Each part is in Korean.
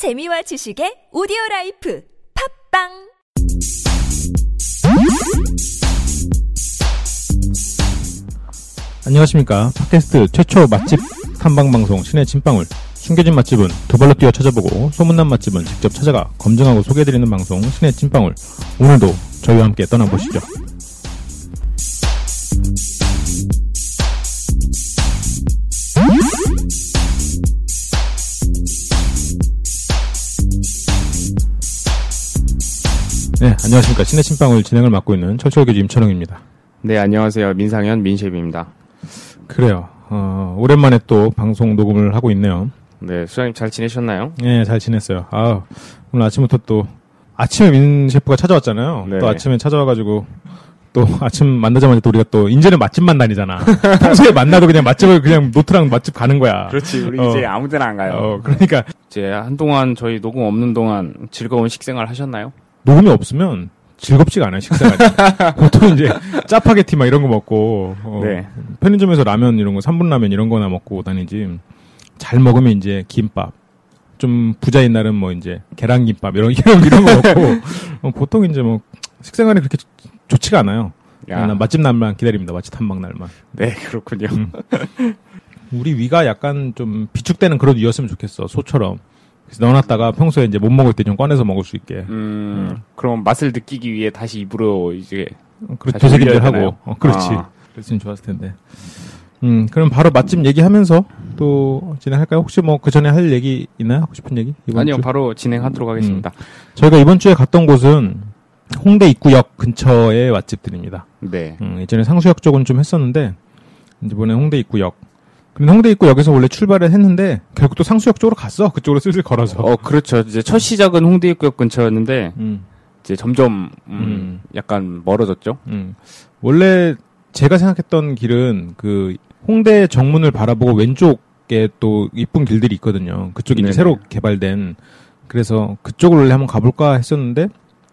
재미와 지식의 오디오 라이프 팟빵 안녕하십니까. 팟캐스트 최초 맛집 탐방 방송 신의 찐방울. 숨겨진 맛집은 두 발로 뛰어 찾아보고 소문난 맛집은 직접 찾아가 검증하고 소개해드리는 방송 신의 찐방울. 오늘도 저희와 함께 떠나보시죠. 네, 안녕하십니까. 신의 찐방울 진행을 맡고 있는 철철교주 임철웅입니다. 네, 안녕하세요. 민상현 민셰프입니다. 그래요. 어, 오랜만에 또 방송 녹음을 하고 있네요. 네, 수장님 잘 지내셨나요? 예, 잘 지냈어요. 아, 오늘 아침부터 또, 아침에 민 셰프가 찾아왔잖아요. 네. 또 아침에 찾아와가지고, 또 아침 만나자마자 또 우리가 또, 이제는 맛집만 다니잖아. 평소에 만나도 그냥 맛집을 그냥 노트랑 맛집 가는 거야. 그렇지, 우리 어. 이제 아무데나 안 가요. 어, 그러니까, 이제 한동안 저희 녹음 없는 동안 즐거운 식생활 하셨나요? 녹음이 없으면 즐겁지가 않아요, 식사가. 보통 이제, 짜파게티 막 이런 거 먹고, 어, 네. 편의점에서 라면 이런 거, 3분 라면 이런 거나 먹고 다니지. 잘 먹으면 이제 김밥. 좀 부자인 날은 뭐 이제 계란김밥 이런 이런 이런 거 먹고 어, 보통 이제 뭐 식생활이 그렇게 좋- 좋지가 않아요. 야. 난 맛집 날만 기다립니다. 맛집 탐방 날만. 네, 그렇군요. 음. 우리 위가 약간 좀 비축되는 그런 위였으면 좋겠어. 소처럼. 그래서 넣어놨다가 평소에 이제 못 먹을 때 좀 꺼내서 먹을 수 있게. 음, 그럼 맛을 느끼기 위해 다시 입으로 이제 그렇 다시 되새김질 올려야 하고. 어, 그렇지. 아. 그랬으면 좋았을 텐데. 음, 그럼 바로 맛집 얘기하면서 또 진행할까요? 혹시 뭐 그 전에 할 얘기 있나요? 하고 싶은 얘기? 아니요, 주? 바로 진행하도록 하겠습니다. 저희가 이번 주에 갔던 곳은 홍대 입구역 근처의 맛집들입니다. 네. 음, 예전에 상수역 쪽은 좀 했었는데 이번에 홍대 입구역. 근데 홍대 입구역에서 원래 출발을 했는데 결국 또 상수역 쪽으로 갔어. 그쪽으로 슬슬 걸어서. 어, 그렇죠. 이제 첫 시작은 홍대 입구역 근처였는데 음, 이제 점점 음, 음. 약간 멀어졌죠. 음. 원래 제가 생각했던 길은 그 홍대 정문을 바라보고 왼쪽에 또 이쁜 길들이 있거든요. 그쪽이 이제 네네. 새로 개발된 그래서 그쪽을 원래 한번 가볼까 했었는데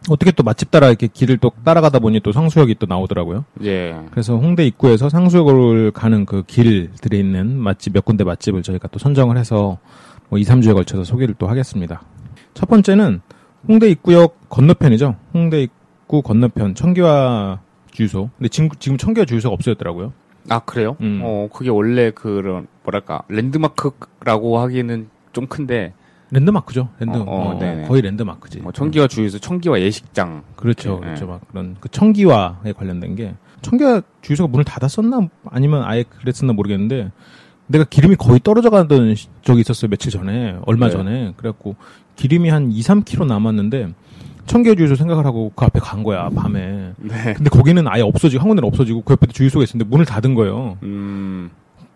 어떻게 또 맛집 따라 이렇게 길을 또 따라가다 보니 또 상수역이 또 나오더라고요. 예. 그래서 홍대 입구에서 상수역을 가는 그 길들에 있는 맛집 몇 군데 맛집을 저희가 또 선정을 해서 뭐 2, 3주에 걸쳐서 소개를 또 하겠습니다. 첫 번째는 홍대 입구역 건너편이죠. 홍대 입구 건너편 청기화 주유소. 근데 지금, 지금 청기화 주유소가 없어졌더라고요. 아, 그래요? 음. 어, 그게 원래 그런 뭐랄까 랜드마크라고 하기에는 좀 큰데 랜드마크죠. 랜드, 어, 어, 어. 거의 랜드마크지. 뭐 청기와 주유소, 청기와 예식장. 그렇죠. 네. 그렇죠. 막 그런 그 청기화에 관련된 게 청기화 주유소가 문을 닫았었나 아니면 아예 그랬었나 모르겠는데 내가 기름이 거의 떨어져 가던 시- 적이 있었어요. 며칠 전에. 얼마 네. 전에. 그래갖고 기름이 한 2, 3km 남았는데 청기화 주유소 생각을 하고 그 앞에 간 거야. 밤에. 네. 근데 거기는 아예 없어지고 한 군데는 없어지고 그 옆에 주유소가 있었는데 문을 닫은 거예요. 음,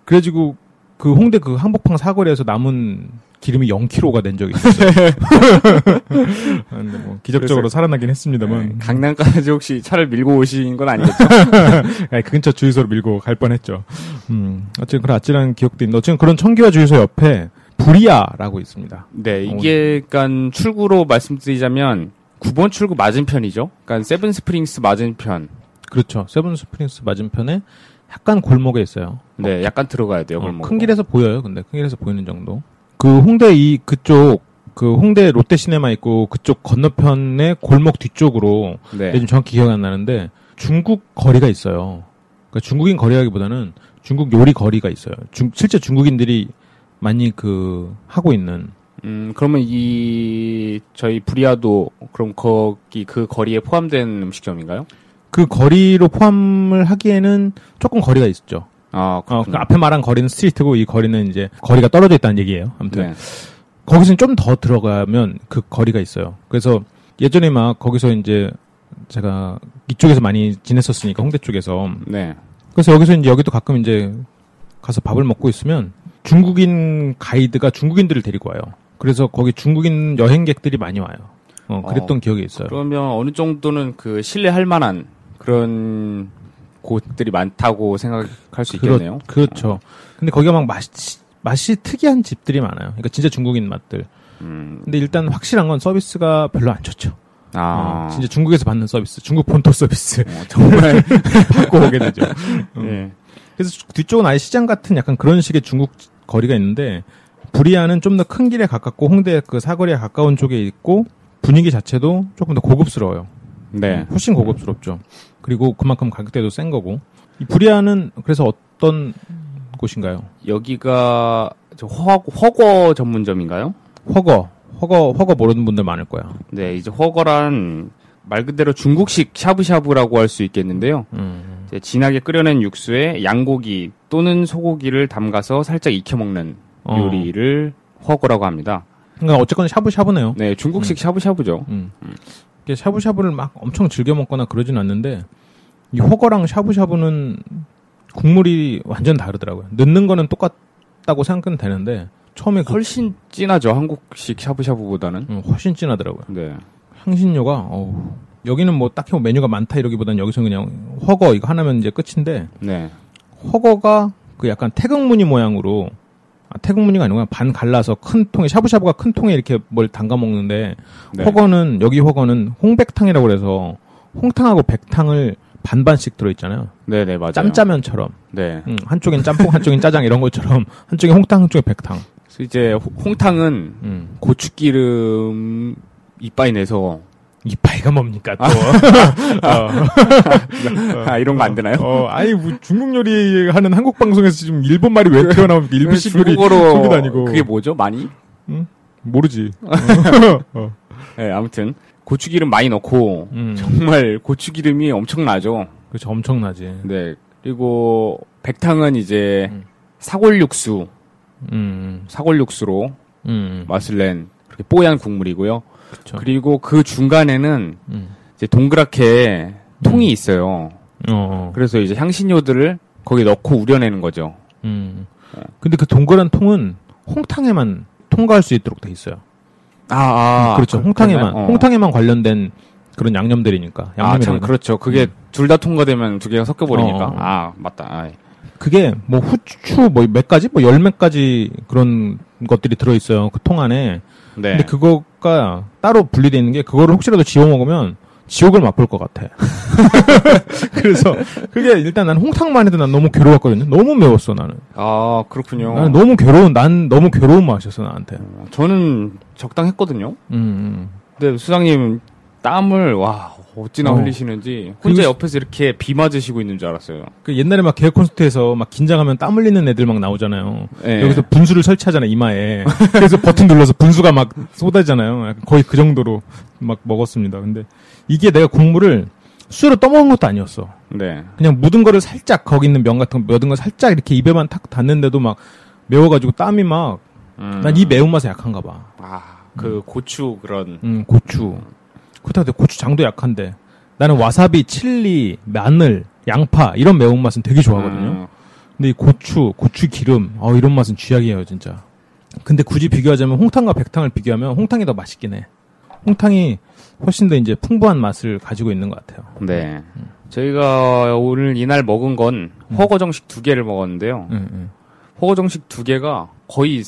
그래가지고 그 홍대 그 한복판 사거리에서 남은 기름이 0kg가 된 적이 있었어요. 근데 뭐 기적적으로 살아나긴 했습니다만 네, 강남까지 혹시 차를 밀고 오신 건 아니겠죠? 아니, 그 근처 주유소로 밀고 갈 뻔했죠. 음, 어쨌든 그런 아찔한 기억도 있는데 어쨌든 그런 청기와 주유소 옆에 불이아라고 있습니다. 네, 이게 그러니까 출구로 말씀드리자면 9번 출구 맞은편이죠. 그러니까 세븐 스프링스 맞은편. 그렇죠. 세븐 스프링스 맞은편에 약간 골목에 있어요. 네, 약간 들어가야 돼요. 어, 골목. 큰 길에서 보여요. 근데 큰 길에서 보이는 정도. 그 홍대 이 그쪽 그 홍대 롯데 시네마 있고 그쪽 건너편의 골목 뒤쪽으로 네. 요즘 정확히 기억이 안 나는데 중국 거리가 있어요. 그러니까 중국인 거리라기보다는 중국 요리 거리가 있어요. 중- 실제 중국인들이 많이 그 하고 있는 음, 그러면 이 저희 부리아도 그럼 거기 그 거리에 포함된 음식점인가요? 그 거리로 포함을 하기에는 조금 거리가 있죠. 아, 어, 그. 앞에 말한 거리는 스트리트고 이 거리는 이제 거리가 떨어져 있다는 얘기예요. 아무튼 네. 거기서는 좀더 들어가면 그 거리가 있어요. 그래서 예전에 막 거기서 이제 제가 이쪽에서 많이 지냈었으니까 홍대 쪽에서 네. 그래서 여기서 이제 여기도 가끔 이제 가서 밥을 먹고 있으면 중국인 가이드가 중국인들을 데리고 와요. 그래서 거기 중국인 여행객들이 많이 와요. 어, 그랬던 어, 기억이 있어요. 그러면 어느 정도는 그 신뢰할 만한 그런 곳들이 많다고 생각할 수 있겠네요. 그렇, 죠 근데 거기가 막 맛이, 맛이 특이한 집들이 많아요. 그러니까 진짜 중국인 맛들. 음, 근데 일단 확실한 건 서비스가 별로 안 좋죠. 아, 어, 진짜 중국에서 받는 서비스, 중국 본토 서비스 어, 정말 받고 오게 되죠. 음. 예. 그래서 뒤쪽은 아예 시장 같은 약간 그런 식의 중국 거리가 있는데 부리아는 좀더 큰 길에 가깝고 홍대 그 사거리에 가까운 쪽에 있고 분위기 자체도 조금 더 고급스러워요. 네. 훨씬 고급스럽죠. 그리고 그만큼 가격대도 센 거고. 이 부리아는 그래서 어떤 곳인가요? 여기가 저 허, 허거 전문점인가요? 허거, 허거, 허거 모르는 분들 많을 거야. 네, 이제 허거란 말 그대로 중국식 샤브샤브라고 할 수 있겠는데요. 음, 진하게 끓여낸 육수에 양고기 또는 소고기를 담가서 살짝 익혀 먹는 어. 요리를 허거라고 합니다. 그러니까 어쨌건 샤브샤브네요. 네, 중국식 샤브샤브죠. 음. 이게 샤브샤브를 막 엄청 즐겨 먹거나 그러진 않는데 이 허거랑 샤브샤브는 국물이 완전 다르더라고요. 넣는 거는 똑같다고 생각은 되는데 처음에 그, 훨씬 진하죠, 한국식 샤브샤브보다는. 음, 훨씬 진하더라고요. 네. 향신료가 어우, 여기는 뭐 딱히 뭐 메뉴가 많다 이러기보단 여기서 그냥 허거 이거 하나면 이제 끝인데 네. 허거가 그 약간 태극무늬 모양으로 아, 태극무늬가 아니고 반 갈라서 큰 통에 샤브샤브가 큰 통에 이렇게 뭘 담가 먹는데 네. 허거는 여기 허거는 홍백탕이라고 그래서 홍탕하고 백탕을 반반씩 들어있잖아요. 네네, 맞아요. 짬짜면처럼 네. 음, 한쪽엔 짬뽕 한쪽엔 짜장 이런 것처럼 한쪽에 홍탕 한쪽에 백탕. 그래서 이제 호- 홍탕은 음. 고추기름 이빠이 내서 이파이가 뭡니까 또? 아, 이런 거 안 되나요? 어, 아니 뭐 중국 요리 하는 한국 방송에서 지금 일본 말이 왜 튀어나옵니까? 일본식 요리 소비도 아니고 그게 뭐죠? 많이? 모르지. 네, 아무튼 고추기름 많이 넣고 음, 정말 고추기름이 엄청나죠. 그렇죠 엄청나지. 네. 그리고 백탕은 이제 음. 사골육수, 음, 사골육수로 음, 맛을 낸 그렇게 뽀얀 국물이고요. 그렇죠. 그리고 그 중간에는 음, 이제 동그랗게 통이 있어요. 어, 그래서 이제 향신료들을 거기 넣고 우려내는 거죠. 음. 근데 그 동그란 통은 홍탕에만 통과할 수 있도록 돼 있어요. 아, 아 그렇죠. 그- 홍탕에만? 어. 홍탕에만 관련된 그런 양념들이니까. 아, 양념이 참, 그렇죠. 그게 둘다 통과되면 두 개가 섞여 버리니까. 어. 아, 맞다. 아, 그게 뭐 후추 뭐 몇 가지 뭐 열 몇 가지 그런 것들이 들어 있어요. 그 통 안에. 네. 근데 그거가 따로 분리되어 있는 게 그거를 혹시라도 지워 먹으면 지옥을 맛볼 것 같아. 그래서 그게 일단 난 홍탕만 해도 난 너무 괴로웠거든요. 너무 매웠어 나는. 아, 그렇군요. 나는 너무 괴로운 난 너무 괴로운 맛이었어 나한테. 어, 저는 적당했거든요. 음, 음. 근데 수장님 땀을 와 어찌나 어. 흘리시는지 혼자 그리고- 옆에서 이렇게 비 맞으시고 있는 줄 알았어요. 그 옛날에 막 개그 콘서트에서 막 긴장하면 땀 흘리는 애들 막 나오잖아요. 예. 여기서 분수를 설치하잖아 이마에. 그래서 버튼 눌러서 분수가 막 쏟아지잖아요. 거의 그 정도로 막 먹었습니다. 근데 이게 내가 국물을 수로 떠먹은 것도 아니었어. 네. 그냥 묻은 거를 살짝 거기 있는 면 같은 거 묻은 거 살짝 이렇게 입에만 탁 닿는데도 막 매워가지고 땀이 막난이 음. 매운맛에 약한가 봐. 아, 그 고추 그런 음 고추. 그렇다고 해도 고추장도 약한데 나는 와사비, 칠리, 마늘, 양파 이런 매운맛은 되게 좋아하거든요. 음, 근데 이 고추, 고추 기름, 어, 이런 맛은 쥐약이에요, 진짜. 근데 굳이 비교하자면 홍탕과 백탕을 비교하면 홍탕이 더 맛있긴 해. 홍탕이 훨씬 더 이제 풍부한 맛을 가지고 있는 것 같아요. 네. 저희가 오늘 이날 먹은 건 음. 허거 정식 두 개를 먹었는데요. 응, 응. 허거 정식 두 개가 거의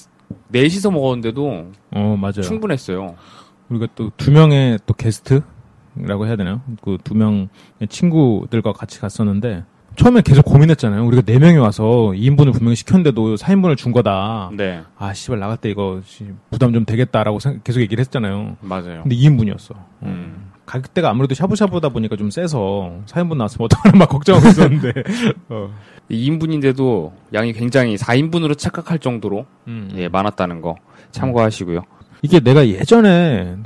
넷이서 먹었는데도 어, 맞아요. 충분했어요. 우리가 또 두 명의 또 게스트라고 해야 되나요? 그 두 명의 친구들과 같이 갔었는데 처음에 계속 고민했잖아요. 우리가 네 명이 와서 2인분을 분명히 시켰는데도 4인분을 준 거다. 네. 아, 씨발 나갈 때 이거 씨, 부담 좀 되겠다라고 계속 얘기를 했잖아요. 맞아요. 근데 2인분이었어. 음. 가격대가 아무래도 샤브샤브다 보니까 좀 세서 4인분 나왔으면 어떡하나 막 걱정하고 있었는데. 어. 2인분인데도 양이 굉장히 4인분으로 착각할 정도로 음. 예, 많았다는 거 참고하시고요. 이게 내가 예전에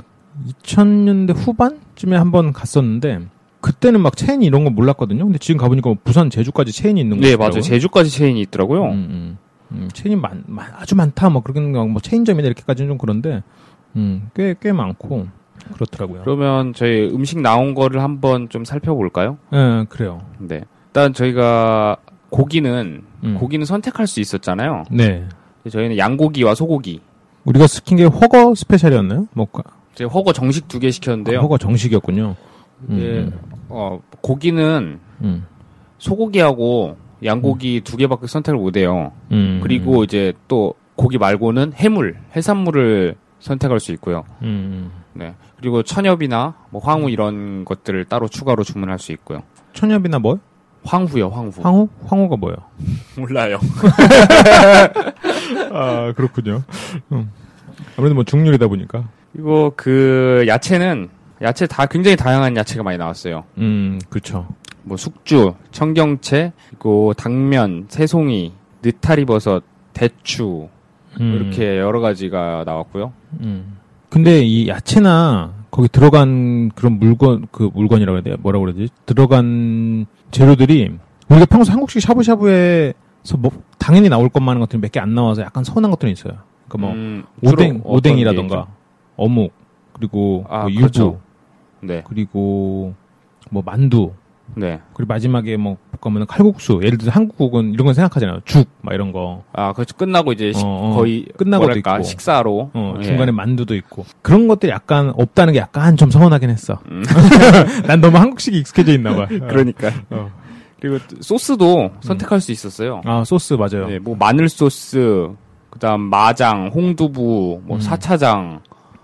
2000년대 후반쯤에 한번 갔었는데 그때는 막 체인이 이런 거 몰랐거든요. 근데 지금 가보니까 부산 제주까지 체인이 있는 네, 곳이더라고요. 맞아요. 제주까지 체인이 있더라고요. 음, 음. 음, 체인이 많, 많- 아주 많다 뭐 그런 거뭐 체인점이나 이렇게까지는 좀 그런데 음, 꽤꽤 많고 그렇더라고요. 그러면 저희 음식 나온 거를 한번 좀 살펴볼까요? 예, 그래요. 네. 일단 저희가 고기는 음. 고기는 선택할 수 있었잖아요. 네. 저희는 양고기와 소고기. 우리가 시킨 게 허거 스페셜이었나요? 뭐 이제 허거 정식 두 개 시켰는데요. 아, 허거 정식이었군요. 음, 예, 어, 고기는 음, 소고기하고 양고기 두 개밖에 선택을 못 해요. 음, 그리고 이제 또 고기 말고는 해물, 해산물을 선택할 수 있고요. 음, 네. 그리고 천엽이나 뭐 황후 이런 것들을 따로 추가로 주문할 수 있고요. 천엽이나 뭐? 황후요, 황후. 황후? 황후가 뭐예요? 몰라요. 아, 그렇군요. 음. 아무래도 뭐 중률이다 보니까. 그리고 그 야채는 야채 다 굉장히 다양한 야채가 많이 나왔어요. 음, 그렇죠. 뭐 숙주, 청경채, 그리고 당면, 새송이, 느타리 버섯, 대추 음, 이렇게 여러 가지가 나왔고요. 음. 근데 이 야채나 거기 들어간 그런 물건 그 물건이라고 해야 돼요. 뭐라고 그러지? 들어간 재료들이 우리가 평소 한국식 샤브샤브에서 뭐 당연히 나올 것만 한 것들이 몇 개 안 나와서 약간 서운한 것들이 있어요. 그러니까 뭐 음, 오뎅 오뎅이라던가? 어묵 그리고 아, 뭐 유부 그렇죠. 네, 그리고 뭐 만두 네. 그리고 마지막에 뭐 볶으면 칼국수 예를 들어 한국은 이런 건 생각하잖아요. 죽 막 이런 거. 아, 그 끝나고 이제 식- 어, 어. 거의 끝나고도 뭐랄까 있고. 식사로 어, 예. 중간에 만두도 있고 그런 것들이 약간 없다는 게 약간 좀 서운하긴 했어. 음. 난 너무 한국식이 익숙해져 있나 봐. 그러니까 어. 그리고 또 소스도 선택할 수 있었어요. 아 소스 맞아요. 네, 뭐 마늘 소스, 그다음 마장, 홍두부, 뭐 음. 사차장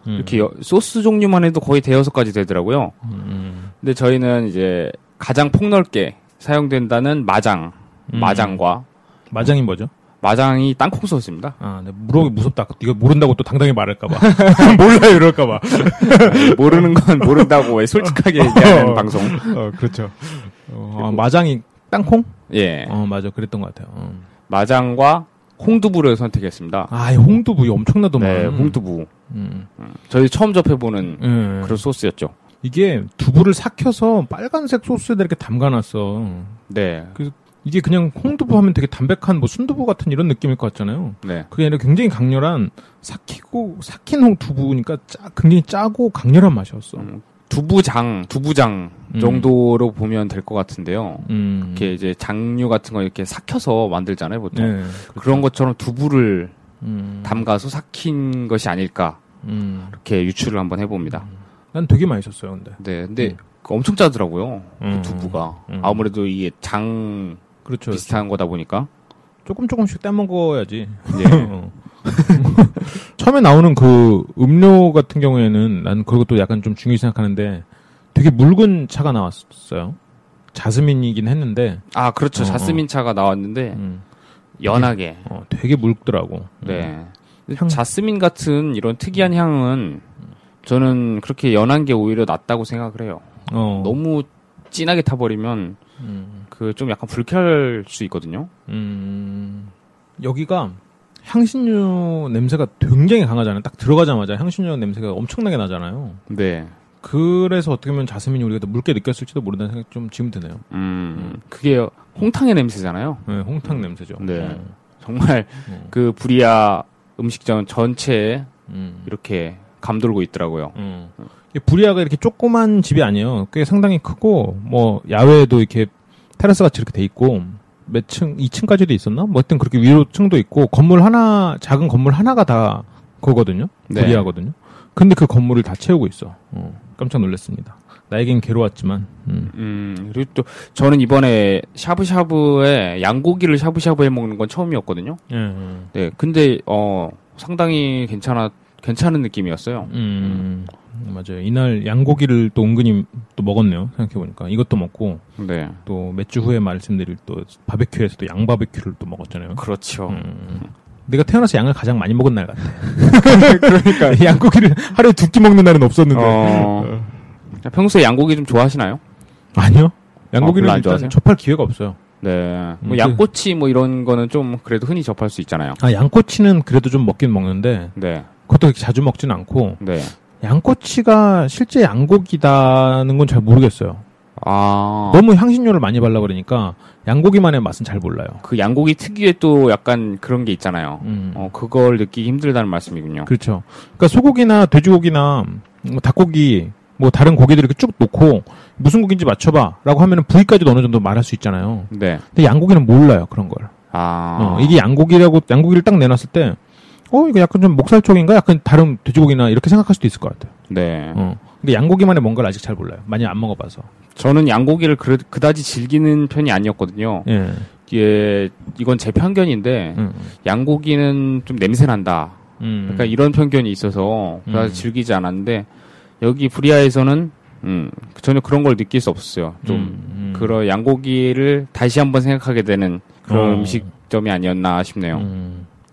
음. 이렇게 여- 소스 종류만 해도 거의 대여섯 가지 되더라고요. 음, 근데 저희는 이제 가장 폭넓게 사용된다는 마장, 음. 마장과 마장이 뭐죠? 마장이 땅콩 소스입니다. 아, 네, 물어보기 무섭다. 이거 모른다고 또 당당히 말할까봐. 몰라요, 이럴까봐. 모르는 건 모른다고 왜 솔직하게 얘기하는 어. 방송. 어, 그렇죠. 어, 아, 마장이 땅콩? 예, 어, 맞아. 그랬던 것 같아요. 어. 마장과 홍두부를 선택했습니다. 아, 이 홍두부 엄청나더만. 네, 홍두부. 음. 저희 처음 접해보는 예. 그런 소스였죠. 이게 두부를 삭혀서 빨간색 소스에다 이렇게 담가놨어. 네, 이게 그냥 홍두부 하면 되게 담백한 뭐 순두부 같은 이런 느낌일 것 같잖아요. 네, 그게 아니라 굉장히 강렬한 삭히고 삭힌 홍 두부니까 짜, 굉장히 짜고 강렬한 맛이었어. 음, 두부장, 두부장 음. 정도로 보면 될 것 같은데요. 음. 이렇게 이제 장류 같은 거 이렇게 삭혀서 만들잖아요, 보통. 네. 그런 것처럼 두부를 음. 담가서 삭힌 것이 아닐까 음. 이렇게 유추를 한번 해봅니다. 난 되게 맛있었어요, 근데. 네, 근데 음. 그 엄청 짜더라고요. 그 음. 두부가 음. 아무래도 이게 장 그렇죠. 비슷한 거다 보니까. 조금 조금씩 떼먹어야지. 예. 어. 처음에 나오는 그 음료 같은 경우에는 난 그것도 약간 좀 중요히 생각하는데 되게 묽은 차가 나왔어요. 자스민이긴 했는데 아 그렇죠. 어, 자스민 차가 나왔는데 음, 연하게. 어, 되게 묽더라고. 네. 근데 향- 자스민 같은 이런 특이한 향은 저는 그렇게 연한 게 오히려 낫다고 생각을 해요. 어, 너무 진하게 타버리면 음, 그좀 약간 불쾌할 수 있거든요. 음, 여기가 향신료 냄새가 굉장히 강하잖아요. 딱 들어가자마자 향신료 냄새가 엄청나게 나잖아요. 네. 그래서 어떻게 보면 자스민이 우리가 더 묽게 느꼈을지도 모른다는 생각이 좀 지금 드네요. 음, 그게 홍탕의 냄새잖아요. 네, 홍탕 냄새죠. 네. 어, 정말 어, 그 부리아 음식점 전체에 음, 이렇게 감돌고 있더라고요. 음. 이 부리아가 이렇게 조그만 집이 아니에요. 꽤 상당히 크고 뭐 야외에도 이렇게 테라스 같이 이렇게 돼 있고 몇 층, 2층까지도 있었나? 뭐 하여튼 그렇게 위로 층도 있고 건물 하나 작은 건물 하나가 다 그거거든요. 네. 부리아거든요. 근데 그 건물을 다 채우고 있어. 어, 깜짝 놀랐습니다. 나에겐 괴로웠지만. 음. 음, 그리고 또 저는 이번에 샤브샤브에 양고기를 샤브샤브에 먹는 건 처음이었거든요. 예, 예. 네, 근데 어 상당히 괜찮아 괜찮은 느낌이었어요. 음, 맞아요. 이날 양고기를 또 은근히 또 먹었네요. 생각해 보니까. 이것도 먹고, 네, 또 몇 주 후에 말씀드릴 또 바베큐에서 또 양 바베큐를 또 먹었잖아요. 그렇죠. 음. 내가 태어나서 양을 가장 많이 먹은 날 같아. 그러니까. 양고기를 하루에 두 끼 먹는 날은 없었는데. 어, 평소에 양고기 좀 좋아하시나요? 아니요. 양고기를 별로 안 일단? 접할 기회가 없어요. 네, 뭐 음, 양꼬치 뭐 이런 거는 좀 그래도 흔히 접할 수 있잖아요. 아, 양꼬치는 그래도 좀 먹긴 먹는데, 네, 그것도 자주 먹진 않고, 네. 양꼬치가 실제 양고기다는 건 잘 모르겠어요. 아, 너무 향신료를 많이 발라 그러니까 양고기만의 맛은 잘 몰라요. 그 양고기 특유의 또 약간 그런 게 있잖아요. 음. 어, 그걸 느끼기 힘들다는 말씀이군요. 그렇죠. 그러니까 소고기나 돼지고기나 뭐 닭고기 뭐 다른 고기들 이렇게 쭉 놓고 무슨 고기인지 맞춰봐라고 하면은 부위까지도 어느 정도 말할 수 있잖아요. 네. 근데 양고기는 몰라요 그런 걸. 아, 어, 이게 양고기라고 양고기를 딱 내놨을 때, 어 이거 약간 좀 목살 쪽인가? 약간 다른 돼지고기나 이렇게 생각할 수도 있을 것 같아요. 네. 어. 근데 양고기만의 뭔가를 아직 잘 몰라요. 많이 안 먹어봐서. 저는 양고기를 그, 그다지 즐기는 편이 아니었거든요. 예. 이게 이건 제 편견인데 음. 양고기는 좀 냄새 난다. 음. 그러니까 이런 편견이 있어서 그다지 음. 즐기지 않았는데 여기 브리아에서는 음, 전혀 그런 걸 느낄 수 없었어요. 좀 음, 음. 그런 양고기를 다시 한번 생각하게 되는 그런 어. 음식점이 아니었나 싶네요.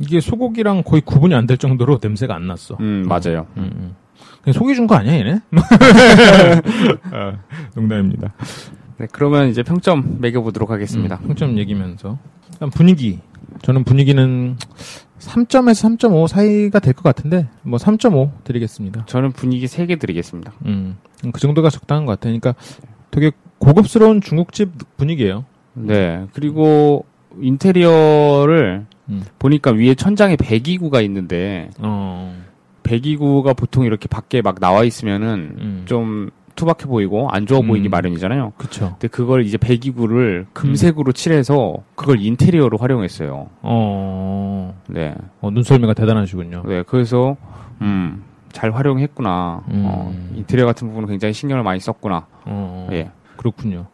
음. 이게 소고기랑 거의 구분이 안 될 정도로 냄새가 안 났어. 음, 맞아요. 음, 음. 그냥 속이 준 거 아니야, 얘네? 아, 농담입니다. 네, 그러면 이제 평점 매겨보도록 하겠습니다. 음, 평점 얘기면서. 일단 분위기. 저는 분위기는 3점에서 3.5 사이가 될 것 같은데, 뭐 3.5 드리겠습니다. 저는 분위기 3개 드리겠습니다. 음, 그 정도가 적당한 것 같아요. 그러니까 되게 고급스러운 중국집 분위기예요. 네, 그리고 인테리어를 음. 보니까 위에 천장에 배기구가 있는데, 어, 배기구가 보통 이렇게 밖에 막 나와 있으면은 음. 좀 투박해 보이고 안 좋아 음. 보이기 마련이잖아요. 그쵸. 근데 그걸 이제 배기구를 금색으로 칠해서 그걸 인테리어로 활용했어요. 어, 네. 어, 눈썰미가 대단하시군요. 네, 그래서 음, 잘 활용했구나. 음. 어, 인테리어 같은 부분은 굉장히 신경을 많이 썼구나. 어, 예. 그렇군요.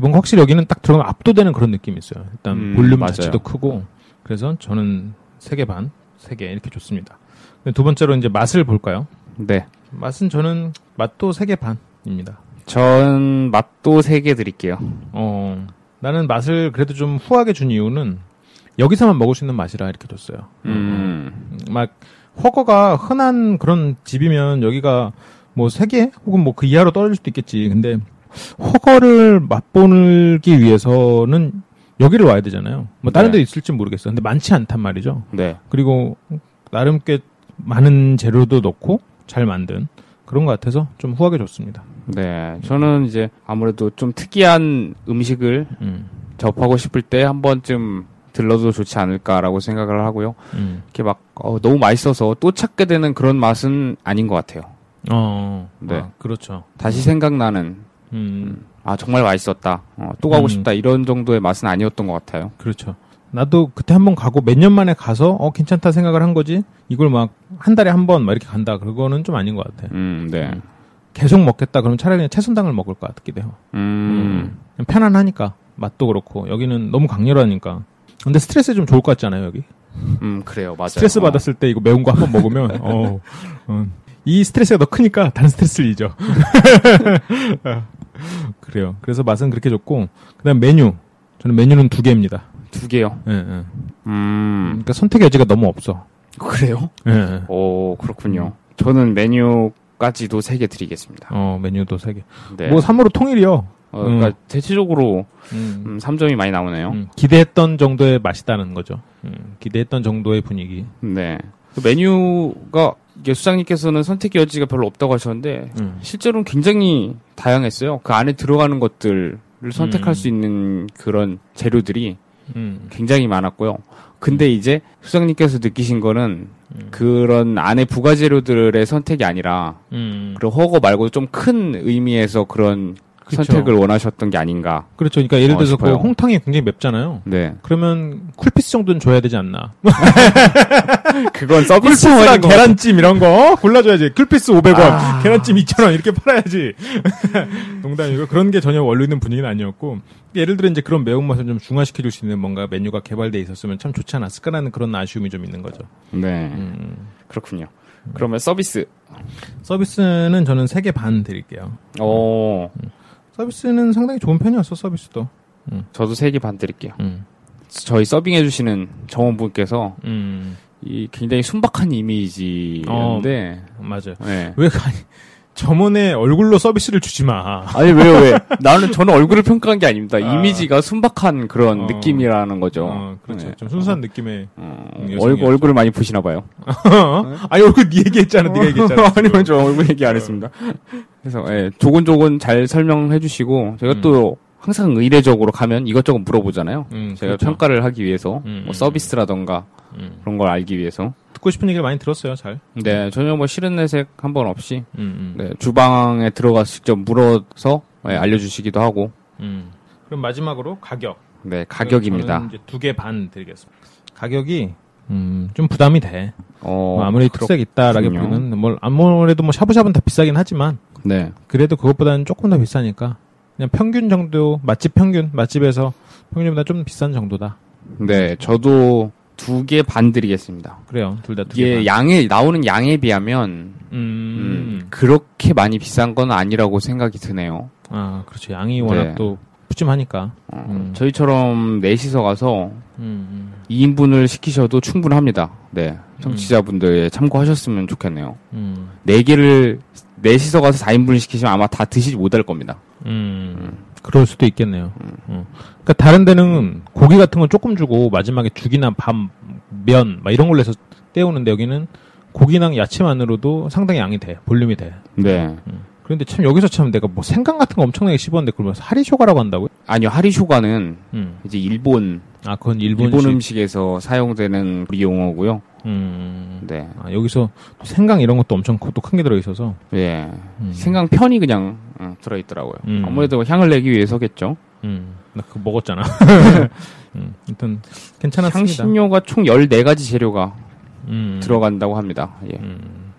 뭔가 확실히 여기는 딱 들어가면 압도되는 그런 느낌이 있어요. 일단 음, 볼륨 맞아요. 자체도 크고 그래서 저는 3개 반, 3개 이렇게 좋습니다. 근데 두 번째로 이제 맛을 볼까요? 네. 맛은 저는 맛도 3개 반입니다. 전 맛도 3개 드릴게요. 어, 나는 맛을 그래도 좀 후하게 준 이유는 여기서만 먹을 수 있는 맛이라 이렇게 줬어요. 음. 막 허거가 흔한 그런 집이면 여기가 뭐 세 개 혹은 뭐 그 이하로 떨어질 수도 있겠지. 근데 허거를 맛보기 위해서는 여기를 와야 되잖아요. 뭐 다른 네. 데 있을지 모르겠어. 근데 많지 않단 말이죠. 네. 그리고 나름 꽤 많은 재료도 넣고 잘 만든 그런 것 같아서 좀 후하게 줬습니다. 네. 저는 이제 아무래도 좀 특이한 음식을 음, 접하고 싶을 때 한 번쯤 들러도 좋지 않을까라고 생각을 하고요. 음. 이렇게 막 어, 너무 맛있어서 또 찾게 되는 그런 맛은 아닌 것 같아요. 어, 네. 아, 그렇죠. 다시 생각나는 음, 아 정말 맛있었다. 어, 또 가고 음. 싶다 이런 정도의 맛은 아니었던 것 같아요. 그렇죠. 나도 그때 한번 가고 몇 년 만에 가서 어 괜찮다 생각을 한 거지. 이걸 막 한 달에 한 번 막 이렇게 간다. 그거는 좀 아닌 것 같아. 음, 네. 계속 먹겠다. 그러면 차라리 그냥 채선당을 먹을 것 같기도 해요. 음, 그냥 편안하니까 맛도 그렇고 여기는 너무 강렬하니까. 근데 스트레스 좀 좋을 것 같잖아요 여기. 음, 그래요, 맞아요. 스트레스 어. 받았을 때 이거 매운 거 한 번 먹으면 어, 어, 이 스트레스가 더 크니까 다른 스트레스를 잊어. 어, 그래요. 그래서 맛은 그렇게 좋고 그다음 메뉴. 저는 메뉴는 두 개입니다. 두 개요. 예, 예. 음, 그러니까 선택의 여지가 너무 없어. 그래요? 예, 예. 오, 그렇군요. 저는 메뉴까지도 세 개 드리겠습니다. 어, 메뉴도 세 개. 네. 뭐 3으로 통일이요. 어, 그러니까 대체적으로 음. 음, 3점이 많이 나오네요. 음, 기대했던 정도의 맛이다는 거죠. 음, 기대했던 정도의 분위기. 네. 그 메뉴가 이게 수장님께서는 선택 여지가 별로 없다고 하셨는데 음. 실제로는 굉장히 다양했어요. 그 안에 들어가는 것들을 선택할 음. 수 있는 그런 재료들이 음. 굉장히 많았고요. 근데 이제 수장님께서 느끼신 거는 음. 그런 안에 부가 재료들의 선택이 아니라 음. 그리고 허거 말고 좀 큰 의미에서 그런 그쵸. 선택을 원하셨던 게 아닌가. 그렇죠. 그러니까 예를 어, 들어서 그. 홍탕이 굉장히 맵잖아요. 네. 그러면 쿨피스 정도는 줘야 되지 않나? 그건 쿨피스랑 계란찜 이런 거 골라줘야지. 쿨피스 500원, 아. 계란찜 2,000원 이렇게 팔아야지. 농담이고 그런 게 전혀 원로 있는 분위기는 아니었고 예를 들어 이제 그런 매운맛을 좀 중화시켜줄 수 있는 뭔가 메뉴가 개발돼 있었으면 참 좋지 않았을까라는 그런 아쉬움이 좀 있는 거죠. 네. 음. 그렇군요. 그러면 서비스. 서비스는 저는 3개 반 드릴게요. 어, 서비스는 상당히 좋은 편이었어, 서비스도. 저도 세 개 반 드릴게요. 음. 저희 서빙해주시는 정원분께서 음. 이 굉장히 순박한 이미지인데, 맞아요. 네. 왜, 아니, 점원의 얼굴로 서비스를 주지 마. 아니 왜요 왜? 나는 저는 얼굴을 평가한 게 아닙니다. 아. 이미지가 순박한 그런 어. 느낌이라는 거죠. 어, 그렇죠. 네. 좀 순수한 느낌의. 어, 음, 여성이었죠. 얼굴 얼굴을 많이 보시나 봐요. 아니, 얼굴 네 얘기했잖아, 네가 얘기했잖아. 아니면. 저 얼굴 얘기 안 했습니다. 그래서 예, 조곤조곤 잘 설명해 주시고 제가 음. 또 항상 의례적으로 가면 이것저것 물어보잖아요. 음, 제가 그렇죠. 평가를 하기 위해서 음, 뭐 음, 서비스라던가 음. 그런 걸 알기 위해서. 듣고 싶은 얘기를 많이 들었어요, 잘. 네, 전혀 뭐 싫은 내색 한 번 없이 음, 음. 네, 주방에 들어가서 직접 물어서 예, 알려주시기도 하고 음. 그럼 마지막으로 가격. 네 가격입니다. 두 개 반 드리겠습니다. 가격이, 음, 좀 부담이 돼. 어, 뭐 아무리 특색 있다라기보다는, 뭘, 아무래도 뭐 샤브샤브는 다 비싸긴 하지만, 네, 그래도 그것보다는 조금 더 비싸니까, 그냥 평균 정도, 맛집 평균, 맛집에서 평균보다 좀 비싼 정도다. 네, 저도 두 개 반 드리겠습니다. 그래요, 둘 다 두 개. 반. 양에 나오는 양에 비하면 음, 음, 그렇게 많이 비싼 건 아니라고 생각이 드네요. 아, 그렇죠. 양이 워낙 네. 또 푸짐하니까. 어, 음. 저희처럼 넷이서 가서 음, 2인분을 시키셔도 충분합니다. 네. 청취자분들 참고하셨으면 좋겠네요. 음, 네 개를 넷이서 가서 4인분을 시키시면 아마 다 드시지 못할 겁니다. 음, 그럴 수도 있겠네요. 어. 그러니까 다른 데는 고기 같은 건 조금 주고 마지막에 죽이나 밥, 면, 막 이런 걸로 해서 때우는데 여기는 고기랑 야채만으로도 상당히 양이 돼. 볼륨이 돼. 네. 그런데 참 여기서 참 내가 뭐 생강 같은 거 엄청나게 씹었는데 그러면 하리쇼가라고 한다고요? 아니요, 하리쇼가는 음. 이제 일본, 아, 그건 일본, 일본식. 음식에서 사용되는 우리 용어고요. 음. 네. 아, 여기서 또 생강 이런 것도 엄청 또 큰 게 들어 있어서. 예. 음. 생강 편이 그냥 어, 들어있더라고요. 음. 아무래도 향을 내기 위해서겠죠. 음. 나 그거 먹었잖아. 음. 일단 괜찮았습니다. 향신료가 총 14가지 재료가 음. 들어간다고 합니다. 예. 음.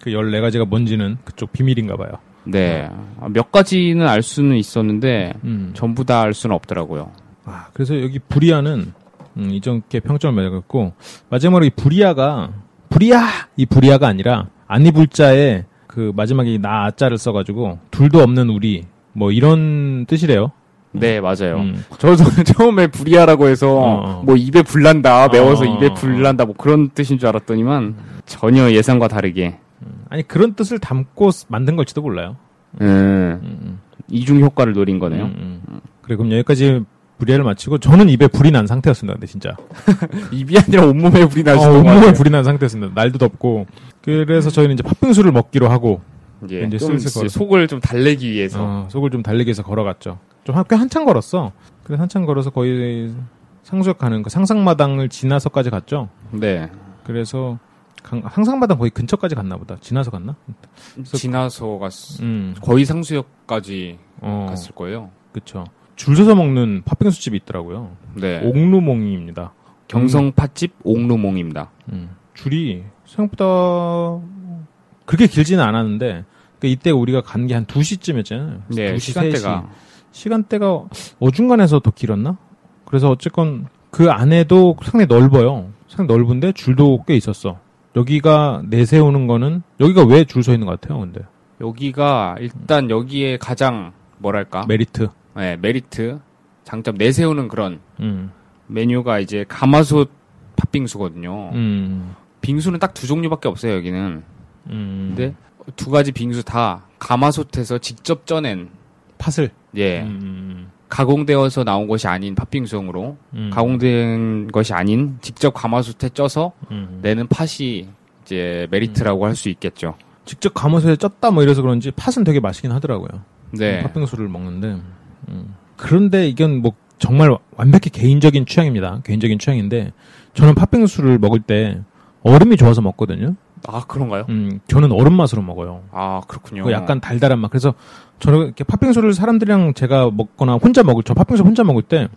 그 14가지가 뭔지는 그쪽 비밀인가 봐요. 네. 아, 몇 가지는 알 수는 있었는데 음. 전부 다 알 수는 없더라고요. 아, 그래서 여기 부리아는 음, 이전께 평점을 매겼고 마지막으로 이 부리아가 부리아 이 부리아가 아니라 아니불자에 그 마지막에 나자를 써가지고 둘도 없는 우리 뭐 이런 뜻이래요. 네, 맞아요. 음. 저도 처음에 불이하라고 해서 어, 어. 뭐 입에 불난다, 매워서 어, 입에 어. 불난다, 뭐 그런 뜻인 줄 알았더니만 전혀 예상과 다르게 아니 그런 뜻을 담고 쓰- 만든 걸지도 몰라요. 음, 음, 이중 효과를 노린 음, 거네요. 음, 음. 그래 그럼 여기까지 부리아를 마치고 저는 입에 불이 난 상태였습니다. 근데 진짜 입이 아니라 온몸에 불이 어, 나시는 거 온몸에. 불이 난 상태였습니다. 날도 덥고 그래서 저희는 이제 팥빙수를 먹기로 하고 예, 이제 좀 슬슬 걸어. 속을 좀 달래기 위해서. 어, 속을 좀 달리기 위해서 걸어갔죠. 좀꽤 한참 걸었어. 그래서 한참 걸어서 거의 상수역 가는 그 상상마당을 지나서까지 갔죠. 네. 그래서 강- 상상마당 거의 근처까지 갔나 보다. 지나서 갔나? 지나서 갔, 음, 거의 상수역까지 어, 갔을 거예요. 그쵸. 줄 서서 먹는 팥빙수 집이 있더라고요. 네. 옥루몽입니다. 경성 팥집 옥루몽입니다. 음, 줄이 생각보다 그렇게 길지는 않았는데 그 이때 우리가 간 게한 2시쯤이었잖아요. 네, 2시, 시간대가. 3시. 시간대가 어중간해서 더 길었나? 그래서 어쨌건 그 안에도 상당히 넓어요. 상당히 넓은데 줄도 꽤 있었어. 여기가 내세우는 거는 여기가 왜 줄 서 있는 것 같아요, 근데 여기가 일단 여기에 가장 뭐랄까 메리트. 네, 메리트 장점 내세우는 그런 음, 메뉴가 이제 가마솥 팥빙수거든요. 음, 빙수는 딱 두 종류밖에 없어요 여기는. 음. 근데 두 가지 빙수 다 가마솥에서 직접 쪄낸 팥을. 예 음, 가공되어서 나온 것이 아닌 팥빙수용으로 음, 가공된 것이 아닌 직접 가마솥에 쪄서 음. 내는 팥이 이제 메리트라고 할 수 있겠죠. 직접 가마솥에 쪘다 뭐 이래서 그런지 팥은 되게 맛있긴 하더라고요. 네. 팥빙수를 먹는데 음. 그런데 이건 뭐 정말 완벽히 개인적인 취향입니다. 개인적인 취향인데 저는 팥빙수를 먹을 때 얼음이 좋아서 먹거든요. 아 그런가요? 음, 저는 얼음 맛으로 먹어요. 아 그렇군요. 그 약간 달달한 맛. 그래서 저는 이렇게 팥빙수를 사람들이랑 제가 먹거나 혼자 먹을 저 팥빙수 혼자 먹을 때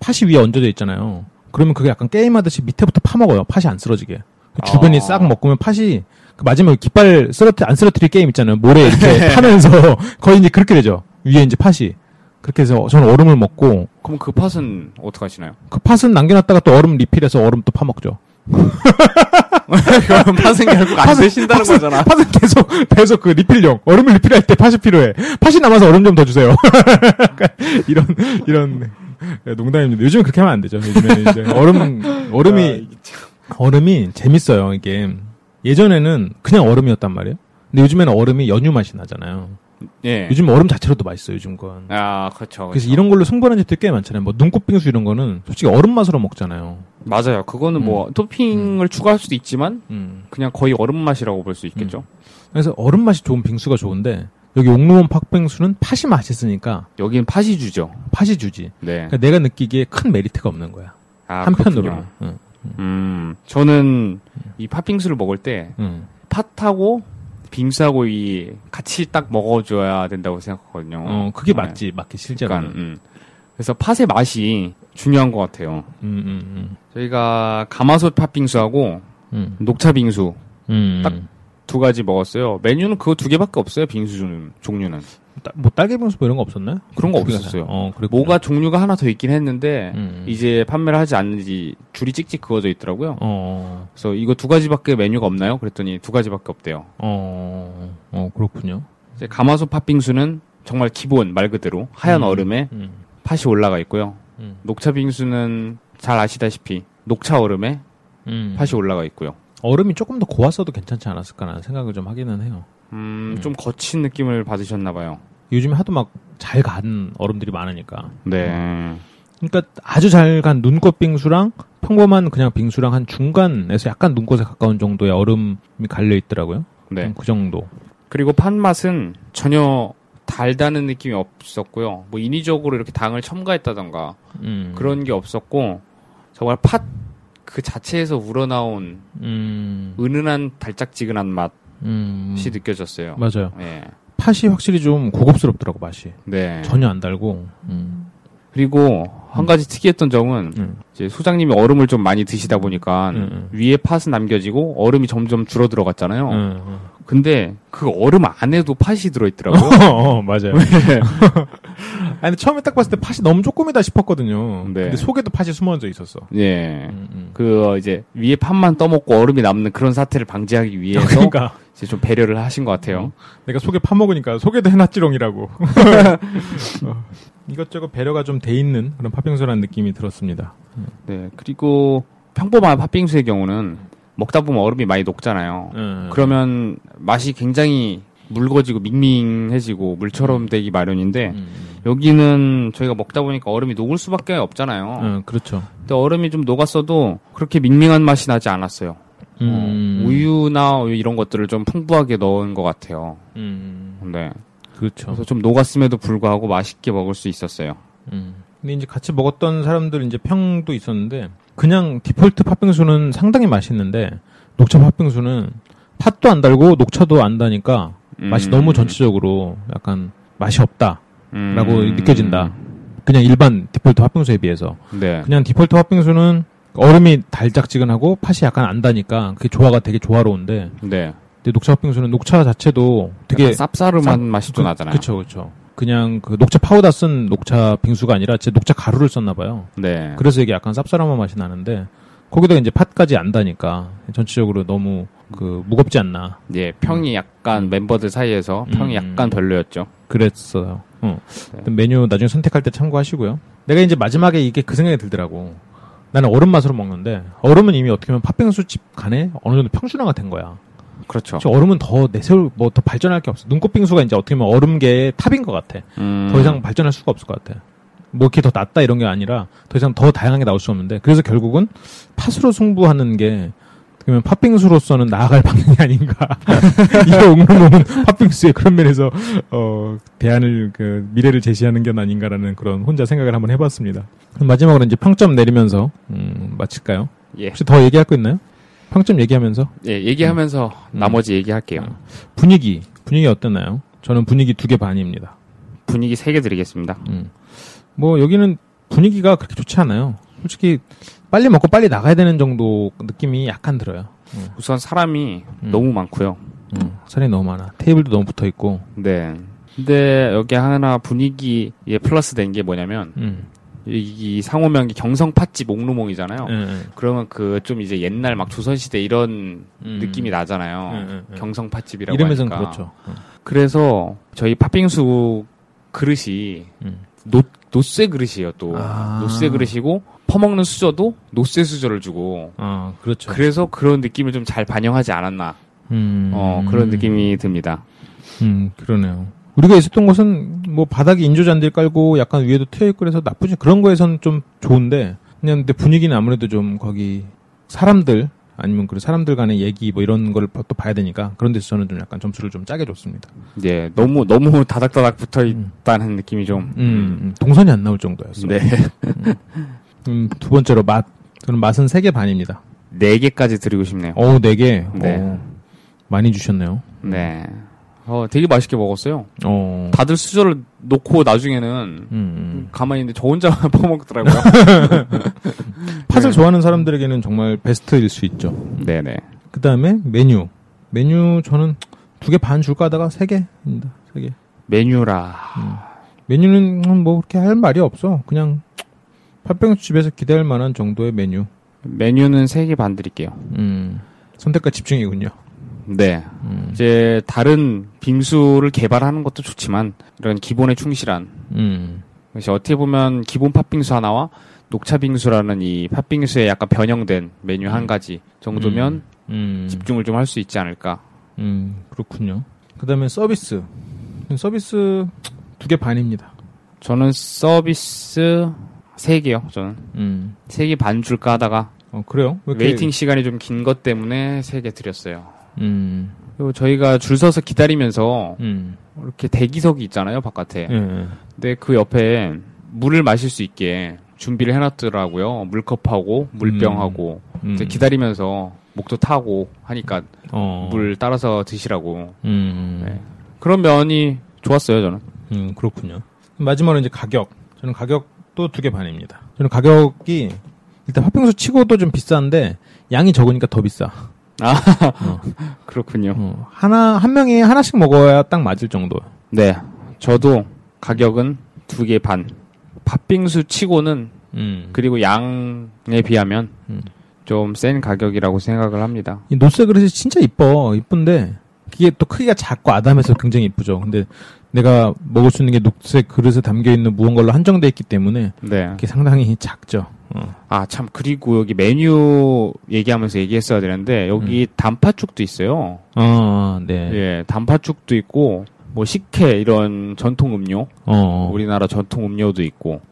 팥이 위에 얹어져 있잖아요. 그러면 그게 약간 게임하듯이 밑에부터 파 먹어요. 팥이 안 쓰러지게. 그 주변이 아. 싹 먹으면 팥이 그 마지막에 깃발 쓰러트 안 쓰러트릴 게임 있잖아요. 모래 이렇게 파면서 거의 이제 그렇게 되죠. 위에 이제 팥이. 그렇게 해서 저는 얼음을 먹고 그럼 그 팥은 어떻게 하시나요? 그 팥은 남겨놨다가 또 얼음 리필해서 얼음 또 파먹죠. 그럼 팥은 결국 안 드신다는 팥은- 거잖아. 팥은 계속 계속 그 리필용 얼음을 리필할 때 팥이 필요해. 팥이 남아서 얼음 좀 더 주세요. 이런 이런 네, 농담입니다. 요즘은 그렇게 하면 안 되죠. 요즘에는 이제 얼음 얼음이 얼음이 재밌어요. 이게 예전에는 그냥 얼음이었단 말이에요. 근데 요즘에는 얼음이 연유 맛이 나잖아요. 예. 요즘 얼음 자체로도 맛있어요. 요즘 건. 아 그렇죠. 그래서 이런 걸로 승부하는 집들 꽤 많잖아요. 뭐 눈꽃빙수 이런 거는 솔직히 얼음 맛으로 먹잖아요. 맞아요. 그거는 뭐 토핑을 추가할 수도 있지만 음. 그냥 거의 얼음 맛이라고 볼 수 있겠죠. 그래서 얼음 맛이 좋은 빙수가 좋은데 여기 옥루몬 팥빙수는 팥이 맛있으니까 여기는 팥이 주죠. 팥이 주지. 네. 그러니까 내가 느끼기에 큰 메리트가 없는 거야. 아, 한편으로는. 그렇군요. 응, 음, 저는 이 팥빙수를 먹을 때 응. 팥하고 빙수하고 이 같이 딱 먹어줘야 된다고 생각하거든요. 어, 그게 네. 맞지, 맞게 실제로. 약간, 음. 그래서 팥의 맛이 중요한 것 같아요. 음, 음, 저희가 가마솥 팥빙수하고 음, 녹차 빙수 음. 딱두 가지 먹었어요. 메뉴는 그거 두 개밖에 없어요. 빙수 종- 종류는. 따- 뭐 딸기 빙수 뭐 이런 거 없었나요? 그런 거 없었어요. 사- 어, 그래. 뭐가 종류가 하나 더 있긴 했는데 음. 이제 판매를 하지 않는지 줄이 찍찍 그어져 있더라고요. 어, 그래서 이거 두 가지밖에 메뉴가 없나요? 그랬더니 두 가지밖에 없대요. 어, 어, 그렇군요. 가마솥 팥빙수는 정말 기본 말 그대로 하얀 음, 얼음에 음, 팥이 올라가 있고요. 음. 녹차 빙수는 잘 아시다시피 녹차 얼음에 음. 팥이 올라가 있고요. 얼음이 조금 더 고왔어도 괜찮지 않았을까라는 생각을 좀 하기는 해요. 음, 좀 거친 느낌을 받으셨나 봐요. 요즘에 하도 막 잘 간 얼음들이 많으니까. 네. 그러니까 아주 잘 간 눈꽃 빙수랑 평범한 그냥 빙수랑 한 중간에서 약간 눈꽃에 가까운 정도의 얼음이 갈려 있더라고요. 네. 음, 그 정도. 그리고 팥 맛은 전혀 달다는 느낌이 없었고요. 뭐 인위적으로 이렇게 당을 첨가했다던가 음. 그런 게 없었고 정말 팥 그 자체에서 우러나온 음. 은은한 달짝지근한 맛이 음. 느껴졌어요. 맞아요. 예. 팥이 확실히 좀 고급스럽더라고 맛이. 네. 전혀 안 달고. 음. 그리고 한 가지 특이했던 점은 음. 이제 소장님이 얼음을 좀 많이 드시다 보니까 음, 음. 위에 팥은 남겨지고 얼음이 점점 줄어 들어갔잖아요. 음. 근데 그 얼음 안에도 팥이 들어있더라고요. 어, 맞아요. 아니, 근데 처음에 딱 봤을 때 팥이 너무 조금이다 싶었거든요. 네. 근데 속에도 팥이 숨어져 있었어. 예. 음, 음. 그 이제 위에 팥만 떠먹고 얼음이 남는 그런 사태를 방지하기 위해서 그러니까 이제 좀 배려를 하신 것 같아요. 내가 속에 파 먹으니까 속에도 해놨지롱이라고. 어, 이것저것 배려가 좀 돼 있는 그런 팥빙수라는 느낌이 들었습니다. 네. 그리고 평범한 팥빙수의 경우는 먹다 보면 얼음이 많이 녹잖아요. 음. 그러면 맛이 굉장히 묽어지고 밍밍해지고 물처럼 되기 마련인데 음, 여기는 저희가 먹다 보니까 얼음이 녹을 수밖에 없잖아요. 음, 그렇죠. 근데 얼음이 좀 녹았어도 그렇게 밍밍한 맛이 나지 않았어요. 음, 어, 우유나 이런 것들을 좀 풍부하게 넣은 것 같아요. 음, 네. 그렇죠. 그래서 좀 녹았음에도 불구하고 맛있게 먹을 수 있었어요. 음. 근데 이제 같이 먹었던 사람들 이제 평도 있었는데 그냥 디폴트 팥빙수는 상당히 맛있는데 녹차 팥빙수는 팥도 안 달고 녹차도 안 다니까 맛이 음. 너무 전체적으로 약간 맛이 없다라고 음. 느껴진다. 그냥 일반 디폴트 팥빙수에 비해서 네. 그냥 디폴트 팥빙수는 얼음이 달짝지근하고 팥이 약간 안 다니까 그게 조화가 되게 조화로운데 네. 근데 녹차 팥빙수는 녹차 자체도 되게 쌉싸름한 쌉- 맛이 좀 나잖아요. 그렇죠, 그렇죠. 그냥 그 녹차 파우더 쓴 녹차 빙수가 아니라 제 녹차 가루를 썼나 봐요. 네. 그래서 이게 약간 쌉싸름한 맛이 나는데 거기다 이제 팥까지 안 다니까 전체적으로 너무 그 무겁지 않나 예, 평이 약간 멤버들 사이에서 평이 음. 약간 별로였죠. 그랬어요. 어. 네. 메뉴 나중에 선택할 때 참고하시고요. 내가 이제 마지막에 이게 그 생각이 들더라고. 나는 얼음 맛으로 먹는데 얼음은 이미 어떻게 보면 팥빙수 집 간에 어느 정도 평준화가 된 거야. 그렇죠. 얼음은 더 내세울 뭐 더 발전할 게 없어. 눈꽃 빙수가 이제 어떻게 보면 얼음계의 탑인 것 같아. 음. 더 이상 발전할 수가 없을 것 같아. 뭐 이렇게 더 낫다 이런 게 아니라 더 이상 더 다양하게 나올 수 없는데 그래서 결국은 팥으로 승부하는 게 보면 팥빙수로서는 나아갈 방향이 아닌가. 이거 웅름은 팥빙수의 그런 면에서 어 대안을 그 미래를 제시하는 게 아닌가라는 그런 혼자 생각을 한번 해봤습니다. 그럼 마지막으로 이제 평점 내리면서 음, 마칠까요? 예. 혹시 더 얘기할 거 있나요? 평점 얘기하면서 예, 얘기하면서 음. 나머지 얘기할게요. 음. 분위기 분위기 어땠나요? 저는 분위기 두 개 반입니다. 분위기 세 개 드리겠습니다. 음. 뭐 여기는 분위기가 그렇게 좋지 않아요. 솔직히 빨리 먹고 빨리 나가야 되는 정도 느낌이 약간 들어요. 음. 우선 사람이 음. 너무 많고요. 음, 사람이 너무 많아. 테이블도 너무 붙어 있고. 네. 근데 여기 하나 분위기에 플러스 된 게 뭐냐면 음. 이, 이 상호명이 경성 팥집 옥루몽이잖아요. 예, 예. 그러면 그 좀 이제 옛날 막 조선시대 이런 음. 느낌이 나잖아요. 음, 음, 음. 경성 팥집이라고 이름에선 하니까. 그렇죠. 음. 그래서 저희 팥빙수 그릇이 음. 노, 놋쇠 그릇이에요 또. 아. 놋쇠 그릇이고 퍼먹는 수저도 놋쇠 수저를 주고 아, 그렇죠. 그래서 그런 느낌을 좀 잘 반영하지 않았나 음. 어, 그런 느낌이 듭니다. 음, 그러네요. 우리가 있었던 곳은 뭐 바닥에 인조 잔디를 깔고 약간 위에도 트여 있고 그래서 나쁘지 그런 거에선 좀 좋은데 그냥 근데 분위기는 아무래도 좀 거기 사람들 아니면 그 사람들 간의 얘기 뭐 이런 걸 또 봐야 되니까 그런 데서 저는 좀 약간 점수를 좀 짜게 줬습니다. 예, 너무 너무 다닥다닥 붙어 음. 있다는 느낌이 좀. 음, 음, 동선이 안 나올 정도였어. 네, 음, 두 번째로 맛. 저는 맛은 세 개 반입니다. 네 개까지 드리고 싶네요. 어우, 네 개. 네. 어, 많이 주셨네요. 네, 어, 되게 맛있게 먹었어요. 어. 다들 수저를 놓고 나중에는 음, 음. 가만히 있는데 저 혼자 퍼먹더라고요. 팥을 네. 좋아하는 사람들에게는 정말 베스트일 수 있죠. 네네. 그 다음에 메뉴. 메뉴 저는 두 개 반 줄까 하다가 세 개입니다. 세 개. 메뉴라. 메뉴는 뭐 그렇게 할 말이 없어. 그냥 팥빙수 집에서 기대할 만한 정도의 메뉴. 메뉴는 세 개 반 드릴게요. 음, 선택과 집중이군요. 네. 음, 이제 다른 빙수를 개발하는 것도 좋지만 이런 기본에 충실한 음, 그래서 어떻게 보면 기본 팥빙수 하나와 녹차 빙수라는 이 팥빙수에 약간 변형된 메뉴 한 가지 정도면 음, 집중을 좀 할 수 있지 않을까. 음, 그렇군요. 그 다음에 서비스. 서비스 두 개 반입니다. 저는 서비스 세 개요. 저는 음, 세개 반 줄까 하다가 어, 그래요? waiting 시간이 좀 긴 것 때문에 세 개 드렸어요. 음, 그리고 저희가 줄 서서 기다리면서 음, 이렇게 대기석이 있잖아요, 바깥에. 예, 예. 근데 그 옆에 물을 마실 수 있게 준비를 해놨더라고요. 물컵하고 물병하고 음, 이제 기다리면서 목도 타고 하니까 어, 물 따라서 드시라고 음, 네. 그런 면이 좋았어요, 저는. 음, 그렇군요. 마지막으로 이제 가격. 저는 가격도 두 개 반입니다. 저는 가격이 일단 팥빙수 치고도 좀 비싼데 양이 적으니까 더 비싸. 그렇군요. 어, 하나 한 명이 하나씩 먹어야 딱 맞을 정도. 네, 저도 가격은 두 개 반. 팥빙수 치고는 음. 그리고 양에 비하면 음. 좀센 가격이라고 생각을 합니다. 이 노쇠 그릇이 진짜 이뻐. 이쁜데 그게 또 크기가 작고 아담해서 굉장히 이쁘죠. 근데 내가 먹을 수 있는 게 녹색 그릇에 담겨 있는 무언가로 한정돼 있기 때문에 네. 그게 상당히 작죠. 어. 아, 참, 그리고 여기 메뉴 얘기하면서 얘기했어야 되는데, 여기 단팥죽도 있어요. 어, 네. 예, 단팥죽도 있고, 뭐, 식혜, 이런 전통 음료, 어. 우리나라 전통 음료도 있고,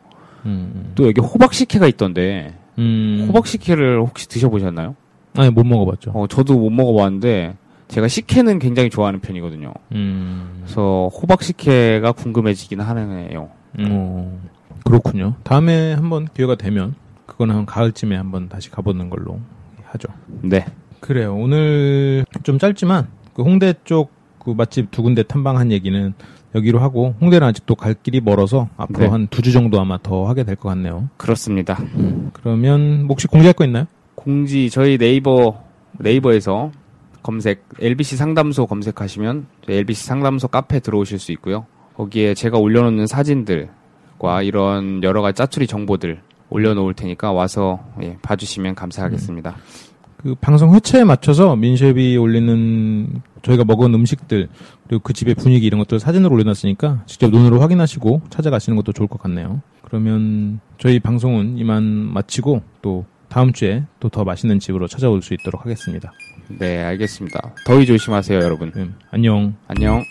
음. 또 여기 호박 식혜가 있던데, 음. 호박 식혜를 혹시 드셔보셨나요? 아니 못 먹어봤죠. 어, 저도 못 먹어봤는데, 제가 식혜는 굉장히 좋아하는 편이거든요. 음. 그래서 호박 식혜가 궁금해지긴 하네요. 어. 그렇군요. 다음에 한번 기회가 되면 그거는 한 가을쯤에 한번 다시 가보는 걸로 하죠. 네. 그래요. 오늘 좀 짧지만 그 홍대 쪽 그 맛집 두 군데 탐방한 얘기는 여기로 하고 홍대는 아직도 갈 길이 멀어서 앞으로 네. 한두 주 정도 아마 더 하게 될 것 같네요. 그렇습니다. 그러면 혹시 공지할 거 있나요? 공지 저희 네이버 네이버에서 검색 LBC 상담소 검색하시면 LBC 상담소 카페 들어오실 수 있고요. 거기에 제가 올려놓는 사진들과 이런 여러 가지 짜투리 정보들 올려놓을 테니까 와서 예, 봐주시면 감사하겠습니다. 그 방송 회차에 맞춰서 민셰비 올리는 저희가 먹은 음식들 그리고 그 집의 분위기 이런 것들 사진으로 올려놨으니까 직접 눈으로 확인하시고 찾아가시는 것도 좋을 것 같네요. 그러면 저희 방송은 이만 마치고 또 다음 주에 또 더 맛있는 집으로 찾아올 수 있도록 하겠습니다. 네, 알겠습니다. 더위 조심하세요, 여러분. 음, 안녕. 안녕.